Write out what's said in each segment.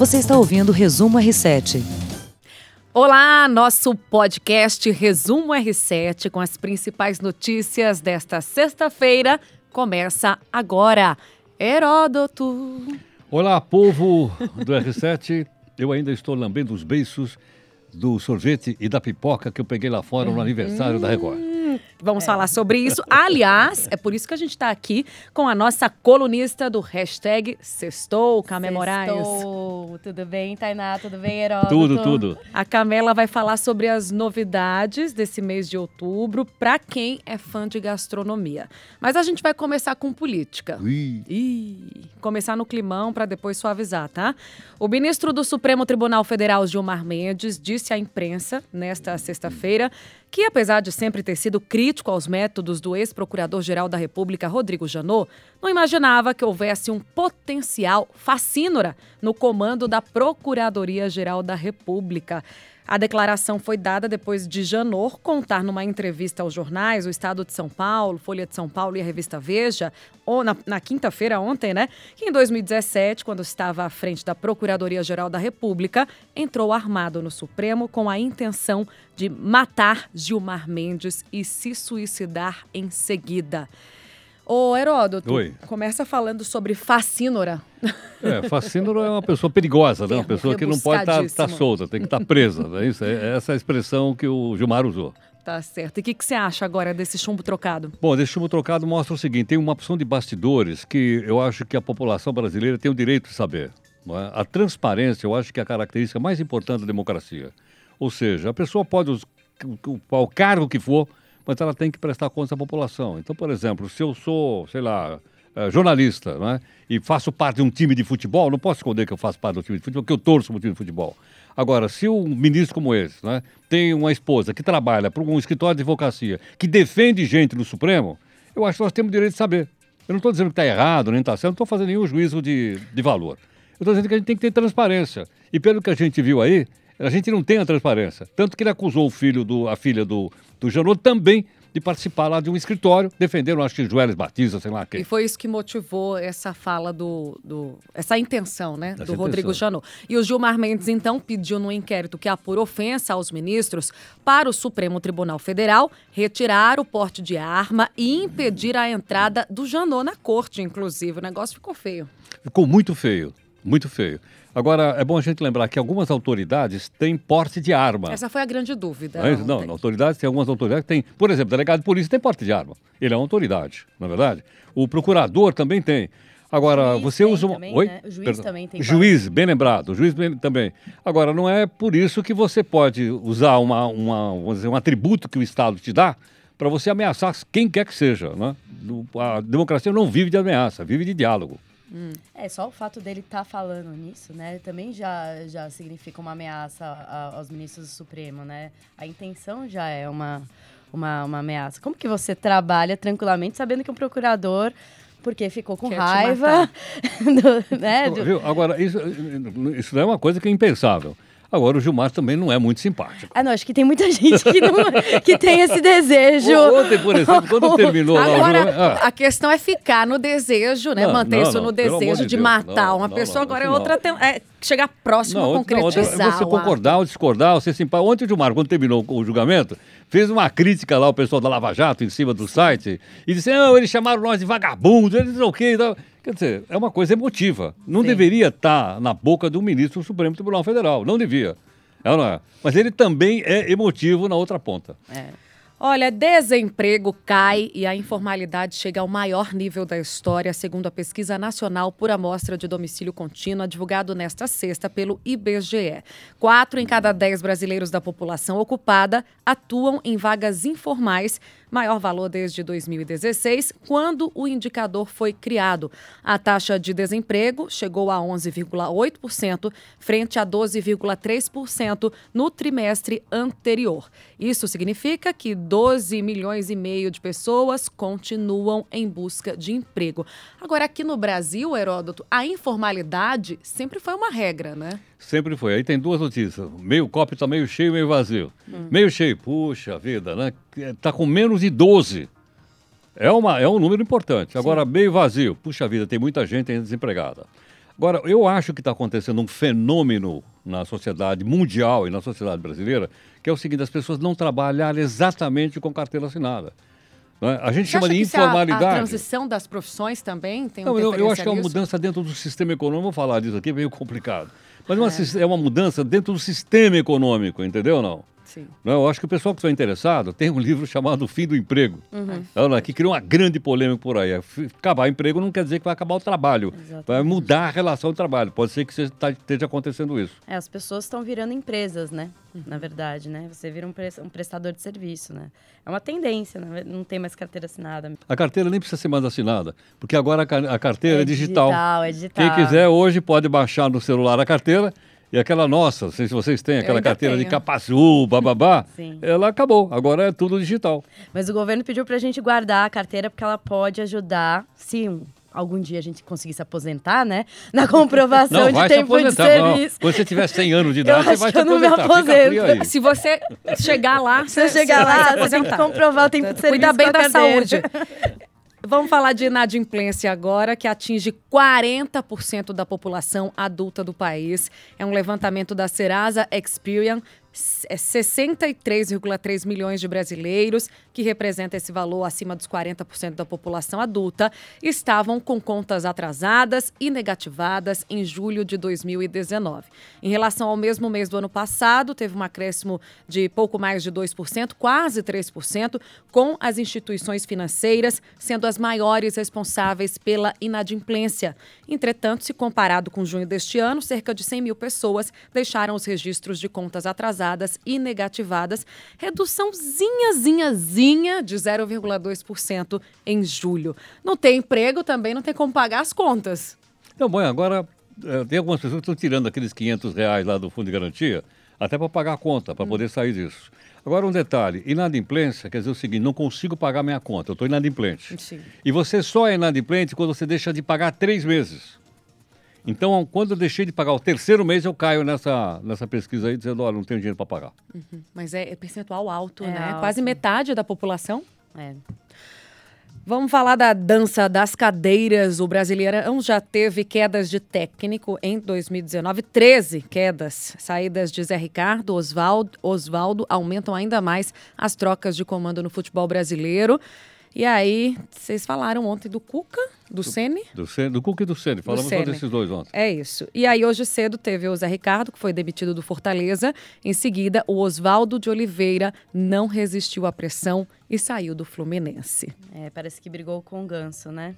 Você está ouvindo o Resumo R7. Olá, nosso podcast Resumo R7 com as principais notícias desta sexta-feira começa agora. Heródoto. Olá, povo do R7. Eu ainda estou lambendo os beiços do sorvete e da pipoca que eu peguei lá fora no aniversário da Record. Vamos é. falar sobre isso. Aliás, é por isso que a gente está aqui com a nossa colunista do hashtag Sextou, Camé Moraes. Tudo bem, Tainá? Tudo bem, Heródoto? Tudo, tudo. A Camela vai falar sobre as novidades desse mês de outubro para quem é fã de gastronomia. Mas a gente vai começar com política. Ui. Ih, começar no climão para depois suavizar, tá? O ministro do Supremo Tribunal Federal, Gilmar Mendes, disse à imprensa nesta sexta-feira que, apesar de sempre ter sido crítico aos métodos do ex-procurador-geral da República, Rodrigo Janot, não imaginava que houvesse um potencial fascínora no comando da Procuradoria-Geral da República. A declaração foi dada depois de Janot contar numa entrevista aos jornais, o Estado de São Paulo, Folha de São Paulo e a revista Veja, ou na, na quinta-feira ontem, né, que em 2017, quando estava à frente da Procuradoria-Geral da República, entrou armado no Supremo com a intenção de matar Gilmar Mendes e se suicidar em seguida. Ô, Heródoto, Oi. começa falando sobre Facínora. É, Facínora é uma pessoa perigosa, né? Uma pessoa que não pode estar tá, tá solta, tem que estar tá presa. Né? Isso, é essa é a expressão que o Gilmar usou. Tá certo. E o que, que você acha agora desse chumbo trocado? Bom, desse chumbo trocado mostra o seguinte: tem uma opção de bastidores que eu acho que a população brasileira tem o direito de saber. É? A transparência, eu acho que é a característica mais importante da democracia. Ou seja, a pessoa pode, o cargo que for, mas ela tem que prestar contas à população. Então, por exemplo, se eu sou, sei lá, eh, jornalista, né, e faço parte de um time de futebol, não posso esconder que eu faço parte do time de futebol, que eu torço um time de futebol. Agora, se um ministro como esse né, tem uma esposa que trabalha para um escritório de advocacia, que defende gente no Supremo, eu acho que nós temos o direito de saber. Eu não estou dizendo que está errado, nem está certo, não estou fazendo nenhum juízo de, de valor. Eu estou dizendo que a gente tem que ter transparência. E pelo que a gente viu aí, a gente não tem a transparência. Tanto que ele acusou o filho do, a filha do, do Janot também de participar lá de um escritório, defendendo, acho que Joelis Batista, sei lá quem. E foi isso que motivou essa fala do. do essa intenção, né? Essa do intenção. Rodrigo Janot. E o Gilmar Mendes, então, pediu no inquérito que apura ofensa aos ministros para o Supremo Tribunal Federal retirar o porte de arma e impedir a entrada do Janot na corte, inclusive. O negócio ficou feio. Ficou muito feio. Muito feio. Agora, é bom a gente lembrar que algumas autoridades têm porte de arma. Essa foi a grande dúvida. Não, não, não autoridades, tem algumas autoridades que têm. Por exemplo, o delegado de polícia tem porte de arma. Ele é uma autoridade, na é verdade. O procurador também tem. Agora, você usa uma. Também, Oi? Né? O juiz Perdão. também tem. Juiz, bem lembrado. O juiz bem... também. Agora, não é por isso que você pode usar uma, uma, vamos dizer, um atributo que o Estado te dá para você ameaçar quem quer que seja. Né? A democracia não vive de ameaça, vive de diálogo. Hum. É, só o fato dele estar tá falando nisso, né, também já, já significa uma ameaça aos ministros do Supremo, né? A intenção já é uma, uma, uma ameaça. Como que você trabalha tranquilamente sabendo que o procurador porque ficou com Quer raiva. do, né, do... Agora, isso, isso não é uma coisa que é impensável. Agora, o Gilmar também não é muito simpático. Ah, não, acho que tem muita gente que, não, que tem esse desejo. Ontem, por exemplo, quando terminou agora, lá, ah. a questão é ficar no desejo, né? Não, Manter não, isso no desejo de, de matar uma pessoa. agora é outra. É chegar próximo a concretizar. Não, você concordar ou discordar, ou ser simpático. Ontem o Gilmar, quando terminou o julgamento, fez uma crítica lá, o pessoal da Lava Jato, em cima do site, e disse: não, eles chamaram nós de vagabundos, eles não o quê. Quer dizer, é uma coisa emotiva. Não Sim. deveria estar na boca do ministro do Supremo Tribunal Federal. Não devia. É ou não é? Mas ele também é emotivo na outra ponta. É. Olha, desemprego cai e a informalidade chega ao maior nível da história, segundo a Pesquisa Nacional por Amostra de Domicílio Contínuo, divulgado nesta sexta pelo IBGE. Quatro em cada dez brasileiros da população ocupada atuam em vagas informais maior valor desde 2016, quando o indicador foi criado. A taxa de desemprego chegou a 11,8%, frente a 12,3% no trimestre anterior. Isso significa que 12 milhões e meio de pessoas continuam em busca de emprego. Agora, aqui no Brasil, Heródoto, a informalidade sempre foi uma regra, né? Sempre foi. Aí tem duas notícias. Meio copo está meio cheio, meio vazio. Hum. Meio cheio, puxa vida, né? Está com menos de 12. É, uma, é um número importante. Agora, Sim. meio vazio, puxa vida, tem muita gente ainda desempregada. Agora, eu acho que está acontecendo um fenômeno na sociedade mundial e na sociedade brasileira, que é o seguinte, as pessoas não trabalharem exatamente com carteira assinada. Né? A gente Você chama de isso é a- informalidade. A, transição das profissões também tem um Não, eu, eu acho que é uma mudança dentro do sistema econômico. Vou falar disso aqui, é meio complicado. Mas É. uma sis- é uma mudança dentro do sistema econômico, entendeu ou não? Sim. Não, eu acho que o pessoal que está interessado tem um livro chamado O Fim do Emprego, Uhum. Ela, que criou uma grande polêmica por aí. É, Acabar o emprego não quer dizer que vai acabar o trabalho. Vai mudar a relação do trabalho. Pode ser que tá- esteja acontecendo isso. É, as pessoas estão virando empresas, né? Na verdade, né? Você vira um, pres- um prestador de serviço, né? É uma tendência, né? não tem mais carteira assinada. A carteira nem precisa ser mais assinada, porque agora a ca- a carteira é, digital. digital, é digital. Quem quiser hoje pode baixar no celular a carteira e aquela nossa, não sei se vocês têm, aquela carteira de tenho. capa azul, bababá, ela acabou. Agora é tudo digital. Mas o governo pediu pra gente guardar a carteira porque ela pode ajudar, se um- algum dia a gente conseguir se aposentar, né? Na comprovação Não, de vai se tempo de aposentar. Não. serviço. Quando você tiver 100 anos de Eu idade, você acho vai que se eu não me aposentar. Aposento. Se você chegar lá, Se eu chegar lá, você tem aposentar. que comprovar o tempo de serviço Cuida bem a da saúde. Vamos falar de inadimplência agora, que atinge 40% da população adulta do país. É um levantamento da Serasa Experian. É 63,3 milhões de brasileiros, que representa esse valor acima dos 40% da população adulta, estavam com contas atrasadas e negativadas em julho de 2019. Em relação ao mesmo mês do ano passado, teve um acréscimo de pouco mais de 2%, quase 3%, com as instituições financeiras sendo as maiores responsáveis pela inadimplência. Entretanto, se comparado com junho deste ano, cerca de 100 mil pessoas deixaram os registros de contas atrasadas e negativadas, reduçãozinha, zinha, zinha de 0,2% em julho. Não tem emprego, também não tem como pagar as contas. Então, bom, agora eh, tem algumas pessoas que estão tirando aqueles 500 reais lá do fundo de garantia, até para pagar a conta, para poder sair disso. Agora, um detalhe: inadimplência quer dizer o seguinte, não consigo pagar minha conta, eu estou inadimplente. Sim. E você só é inadimplente quando você deixa de pagar três meses. Então, quando eu deixei de pagar o terceiro mês, eu caio nessa, nessa pesquisa aí, dizendo, olha, não tenho dinheiro para pagar. Mas é, é percentual alto, É né? alto. Quase metade da população. É. Vamos falar da dança das cadeiras. O Brasileirão já teve quedas de técnico em 2019, 13 quedas. Saídas de Zé Ricardo, Osvaldo, Osvaldo aumentam ainda mais as trocas de comando no futebol brasileiro. E aí, vocês falaram ontem do Cuca, do Ceni? Do, Sen- do Cuca e do Sene, falamos só desses dois ontem. É isso. E aí, hoje cedo, teve o Zé Ricardo, que foi demitido do Fortaleza. Em seguida, o Oswaldo de Oliveira não resistiu à pressão e saiu do Fluminense. É, parece que brigou com o ganso, né?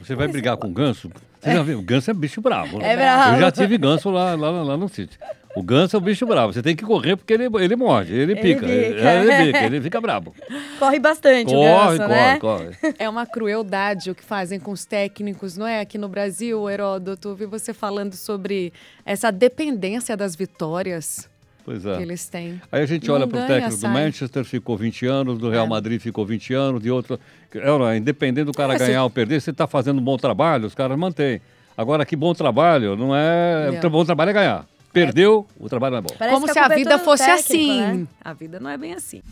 Você vai brigar com o ganso? Você já viu? O ganso é bicho bravo. né? É bravo. Eu já tive ganso lá, lá, lá no sítio. O ganso é o bicho bravo. Você tem que correr porque ele, ele morde, ele pica. pica. Ele, ele pica, ele fica bravo. Corre bastante o Corre, ganso, corre, né? corre. É uma crueldade o que fazem com os técnicos, não é? Aqui no Brasil, Heródoto, vi você falando sobre essa dependência das vitórias Pois que é. eles têm. Aí a gente Não olha para o técnico do sai. Manchester, ficou 20 anos, do Real É. Madrid ficou 20 anos, de outro. É, olha, independente do cara É, ganhar você- ou perder, se está fazendo um bom trabalho, os caras mantêm. Agora, que bom trabalho, não é. Não. O bom trabalho é ganhar. Perdeu, o trabalho não é bom. Parece Como se a é vida fosse técnico, assim. né? A vida não é bem assim.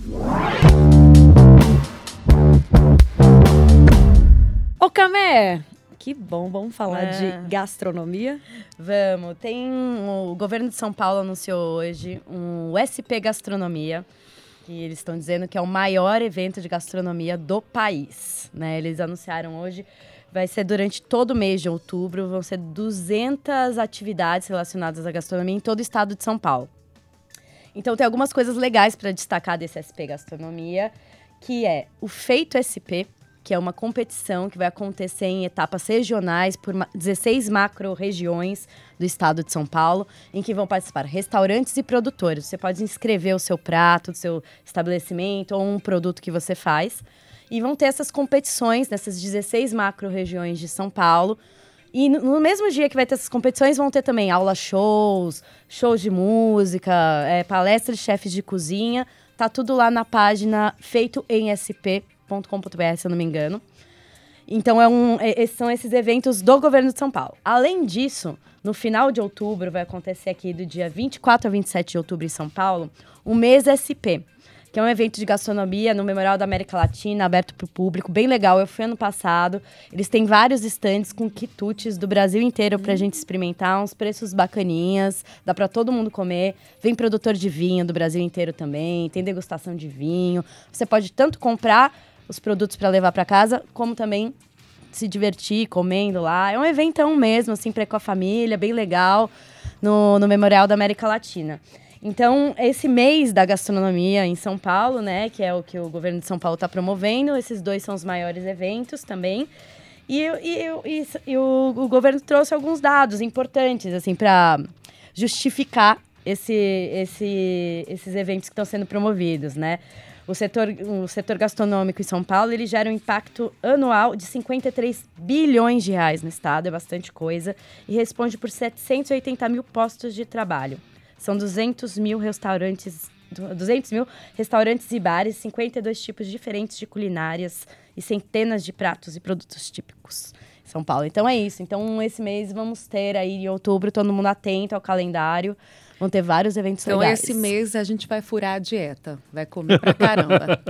Ô, Camé, que bom, vamos falar É. de gastronomia. Vamos, tem um- o governo de São Paulo anunciou hoje um SP Gastronomia, que eles estão dizendo que é o maior evento de gastronomia do país, né? Eles anunciaram hoje, vai ser durante todo o mês de outubro, vão ser 200 atividades relacionadas à gastronomia em todo o estado de São Paulo. Então tem algumas coisas legais para destacar desse SP Gastronomia, que é o Feito SP, que é uma competição que vai acontecer em etapas regionais por ma- 16 macro-regiões do estado de São Paulo, em que vão participar restaurantes e produtores. Você pode inscrever o seu prato, do seu estabelecimento ou um produto que você faz. E vão ter essas competições nessas 16 macro-regiões de São Paulo. E no- mesmo dia que vai ter essas competições, vão ter também aula shows, shows de música, é, palestras de chefes de cozinha. Tá tudo lá na página feitoemsp.com.br, se eu não me engano. Então, é um, é- são esses eventos do governo de São Paulo. Além disso, no final de outubro, vai acontecer aqui do dia 24 a 27 de outubro em São Paulo, o mês SP, que é um evento de gastronomia no Memorial da América Latina, aberto para o público, bem legal. Eu fui ano passado. Eles têm vários estandes com quitutes do Brasil inteiro para a gente experimentar, uns preços bacaninhas, dá para todo mundo comer. Vem produtor de vinho do Brasil inteiro também, tem degustação de vinho. Você pode tanto comprar os produtos para levar para casa, como também se divertir comendo lá. É um eventão mesmo, assim, para com a família, bem legal, no, no Memorial da América Latina. Então, esse mês da gastronomia em São Paulo, né, que é o que o governo de São Paulo está promovendo, esses dois são os maiores eventos também. E, e, e, e o, o, governo trouxe alguns dados importantes, assim, para justificar esse, esse, esses eventos que estão sendo promovidos, né? O setor, o setor gastronômico em São Paulo ele gera um impacto anual de 53 bilhões de reais no estado, é bastante coisa, e responde por 780 mil postos de trabalho. São 200 mil restaurantes 200 mil restaurantes e bares, 52 tipos diferentes de culinárias e centenas de pratos e produtos típicos. São Paulo. Então é isso. Então esse mês vamos ter aí em outubro todo mundo atento ao calendário. Vão ter vários eventos então, legais. Então, esse mês a gente vai furar a dieta. Vai comer pra caramba.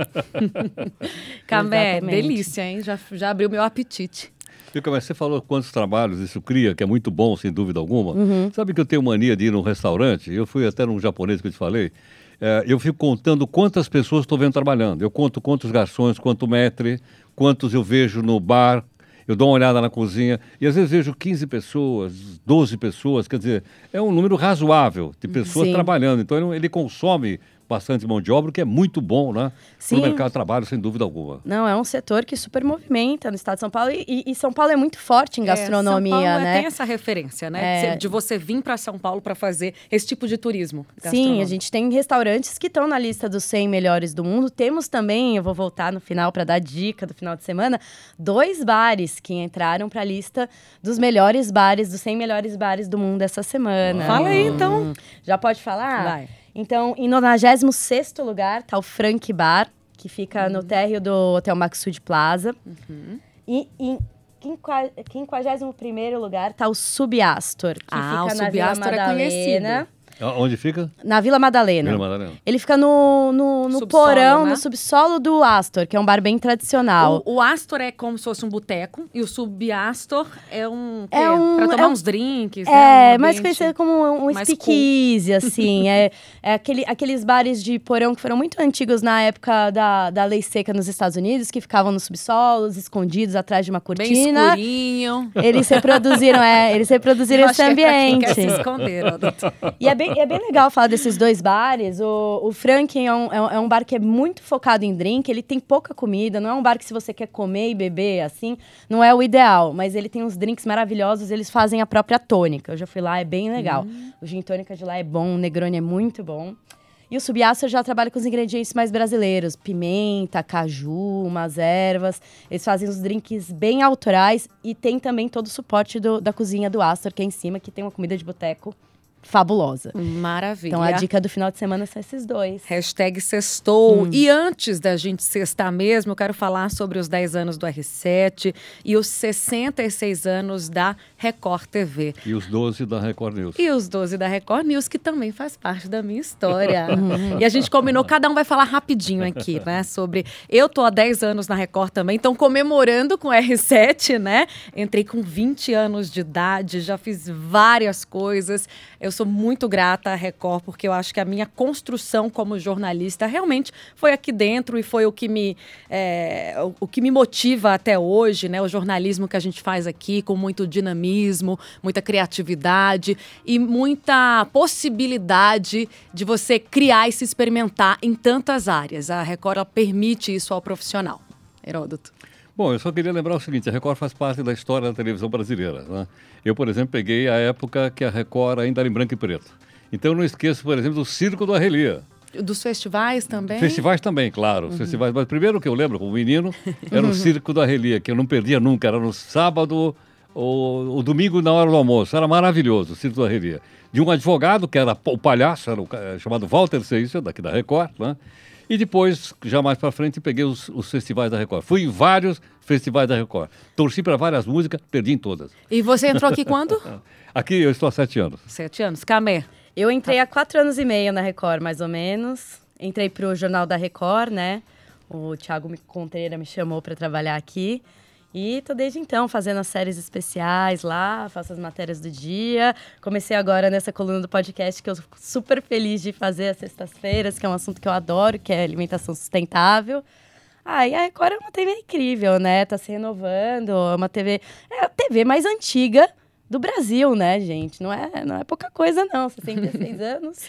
Camé, delícia, hein? Já, já abriu meu apetite. Fica, mas você falou quantos trabalhos isso cria, que é muito bom, sem dúvida alguma. Uhum. Sabe que eu tenho mania de ir num restaurante? Eu fui até num japonês que eu te falei. É, eu fico contando quantas pessoas estou vendo trabalhando. Eu conto quantos garçons, quanto metre, quantos eu vejo no bar, eu dou uma olhada na cozinha e às vezes vejo 15 pessoas, 12 pessoas, quer dizer, é um número razoável de pessoas Sim. trabalhando. Então ele consome bastante mão de obra, o que é muito bom, né? Para o mercado de trabalho, sem dúvida alguma. Não, é um setor que super movimenta no estado de São Paulo e, e São Paulo é muito forte em gastronomia, é, São Paulo né? tem essa referência, né? É... De você vir para São Paulo para fazer esse tipo de turismo. Sim, a gente tem restaurantes que estão na lista dos 100 melhores do mundo. Temos também, eu vou voltar no final para dar dica do final de semana, dois bares que entraram para a lista dos melhores bares, dos 100 melhores bares do mundo essa semana. Fala aí, então. Já pode falar? Vai. Então, em 96 lugar está o Frank Bar, que fica uhum. no térreo do Hotel Maxud Plaza. Uhum. E em 51 lugar está o Subastor, que ah, fica o na Vila Madalena. É conhecido. Onde fica? Na Vila Madalena. Vila Madalena. Ele fica no, no, no subsolo, porão, né? no subsolo do Astor, que é um bar bem tradicional. O, o Astor é como se fosse um boteco e o Subastor é um. É um pra tomar é uns drinks. É, né? um mais conhecido como um speakeasy, cool. assim. é é aquele, aqueles bares de porão que foram muito antigos na época da, da lei seca nos Estados Unidos, que ficavam nos subsolos, escondidos atrás de uma cortina. Bem escurinho. Eles reproduziram, é, eles reproduziram esse ambiente. É pra quem quer se esconder, e é bem é bem legal falar desses dois bares. O, o Franken é um, é um bar que é muito focado em drink, ele tem pouca comida, não é um bar que se você quer comer e beber, assim, não é o ideal. Mas ele tem uns drinks maravilhosos, eles fazem a própria tônica. Eu já fui lá, é bem legal. Uhum. O gin tônica de lá é bom, o Negroni é muito bom. E o Subiaço já trabalha com os ingredientes mais brasileiros, pimenta, caju, umas ervas. Eles fazem os drinks bem autorais e tem também todo o suporte do, da cozinha do Astor, que é em cima, que tem uma comida de boteco fabulosa. Maravilha. Então a dica do final de semana são esses dois. Hashtag sextou. Hum. E antes da gente sextar mesmo, eu quero falar sobre os 10 anos do R7 e os 66 anos da Record TV. E os 12 da Record News. E os 12 da Record News, que também faz parte da minha história. e a gente combinou, cada um vai falar rapidinho aqui, né? Sobre. Eu tô há 10 anos na Record também, então comemorando com o R7, né? Entrei com 20 anos de idade, já fiz várias coisas. Eu sou muito grata à Record, porque eu acho que a minha construção como jornalista realmente foi aqui dentro e foi o que me, é, o, que me motiva até hoje, né? O jornalismo que a gente faz aqui, com muito dinamismo, muita criatividade e muita possibilidade de você criar e se experimentar em tantas áreas. A Record permite isso ao profissional. Heródoto. Bom, eu só queria lembrar o seguinte: a Record faz parte da história da televisão brasileira. Né? Eu, por exemplo, peguei a época que a Record ainda era em branco e preto. Então, eu não esqueço, por exemplo, do Circo do Arrelia. Dos festivais também? Festivais também, claro. Uhum. Festivais. Mas primeiro que eu lembro, como menino, era o Circo do Arrelia, que eu não perdia nunca. Era no sábado ou, domingo na hora do almoço. Era maravilhoso o Circo do Arrelia. De um advogado, que era o palhaço, era o, chamado Walter Seixas, daqui da Record, né? E depois, já mais para frente, peguei os, os, festivais da Record. Fui em vários festivais da Record. Torci para várias músicas, perdi em todas. E você entrou aqui quando? aqui eu estou há sete anos. Sete anos. Camé. Eu entrei há quatro anos e meio na Record, mais ou menos. entrei pro Jornal da Record, né? O Thiago Contreira me chamou para trabalhar aqui. E tô desde então fazendo as séries especiais lá, faço as matérias do dia. Comecei agora nessa coluna do podcast que eu sou super feliz de fazer às sextas-feiras, que é um assunto que eu adoro, que é alimentação sustentável. Ah, e a Record é uma TV incrível, né? Tá se renovando, é uma TV. É a TV mais antiga do Brasil, né, gente? Não é, não é pouca coisa, não. 66 anos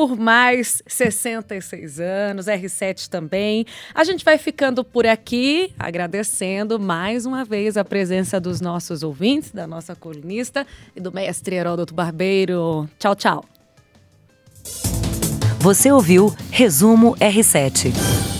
por mais 66 anos, R7 também. A gente vai ficando por aqui, agradecendo mais uma vez a presença dos nossos ouvintes, da nossa colunista e do mestre Heródoto Barbeiro. Tchau, tchau. Você ouviu Resumo R7.